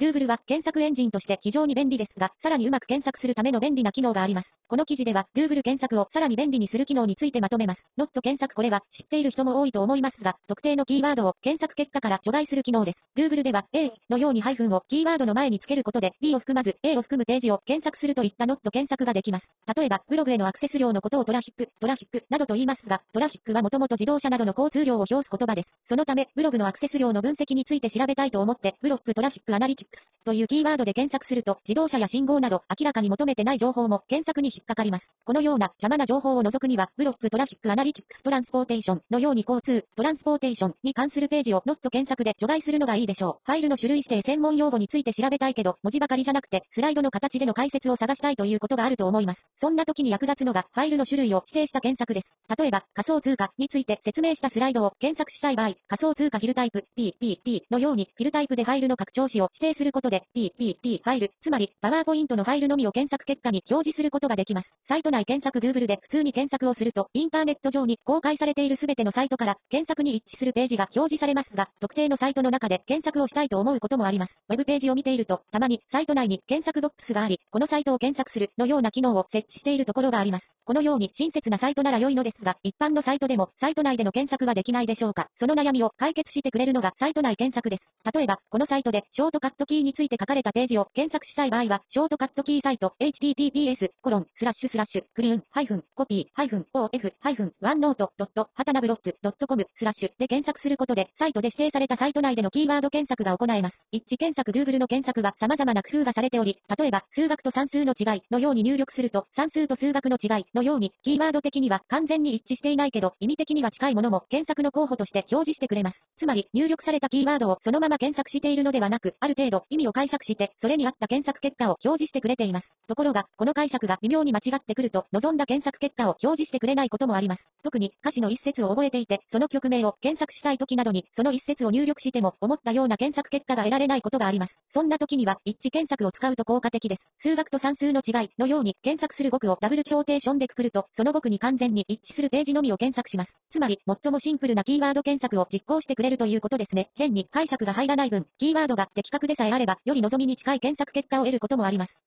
Google は検索エンジンとして非常に便利ですが、さらにうまく検索するための便利な機能があります。この記事では、Google 検索をさらに便利にする機能についてまとめます。Not 検索これは知っている人も多いと思いますが、特定のキーワードを検索結果から除外する機能です。Google では A のようにハイフンをキーワードの前につけることで B を含まず A を含むページを検索するといった Not 検索ができます。例えば、ブログへのアクセス量のことをトラフィック、トラフィックなどと言いますが、トラフィックはもともと自動車などの交通量を表す言葉です。そのため、ブログのアクセス量の分析について調べたいと思って、ブロックトラフィックアナリティクというキーワードで検索すると、自動車や信号など明らかに求めてない情報も検索に引っかかります。このような邪魔な情報を除くには、 block traffic analytics transportation のように交通、 transportation に関するページを Not 検索で除外するのがいいでしょう。ファイルの種類指定専門用語について調べたいけど、文字ばかりじゃなくて、スライドの形での解説を探したいということがあると思います。そんな時に役立つのが、ファイルの種類を指定した検索です。例えば、仮想通貨について説明したスライドを検索したい場合、仮想通貨 filetype PPT のように、 filetype でファイルの拡張子を指定することで、PPT ファイル、つまり、パワーポイントのファイルのみを検索結果に表示することができます。サイト内検索 Google で普通に検索をすると、インターネット上に公開されているすべてのサイトから検索に一致するページが表示されますが、特定のサイトの中で検索をしたいと思うこともあります。ウェブページを見ていると、たまにサイト内に検索ボックスがあり、このサイトを検索するのような機能を設置しているところがあります。このように親切なサイトなら良いのですが、一般のサイトでもサイト内での検索はできないでしょうか。その悩みを解決してくれるのがサイト内検索です。例えば、このサイトでショートカットキーについて書かれたページを検索したい場合は、ショートカットキー site、https, コロン、スラッシュスラッシュ、 clean、ハイフン、 copy、ハイフン、of、ハイフン、 OneNote、ドット、 hatenablog、ドット com、スラッシュで検索することで、サイトで指定されたサイト内でのキーワード検索が行えます。一致検索 Google の検索は様々な工夫がされており、例えば、数学と算数の違いのように入力す。ると、算数と数学の違いのように、キーワード的には完全に一致していないけど、意味的には近いものも検索の候補として表示してくれます。つまり、入力されたキーワードをそのまま検索しているのではなく、ある程度意味を解釈して、それに合った検索結果を表示してくれています。ところが、この解釈が微妙に間違ってくると、望んだ検索結果を表示してくれないこともあります。特に、歌詞の一節を覚えていて、その曲名を検索したい時などに、その一節を入力しても、思ったような検索結果が得られないことがあります。そんな時には、一致検索を使うと効果的です。数学と算数の違いのように、検索する語句をダブルキョーテーションでくくると、その語句に完全に一致するページのみを検索します。つまり、最もシンプルなキーワード検索を実行してくれるということですね。変に解釈が入らない分、キーワードが的確でさええあれば、より望みに近い検索結果を得ることもあります。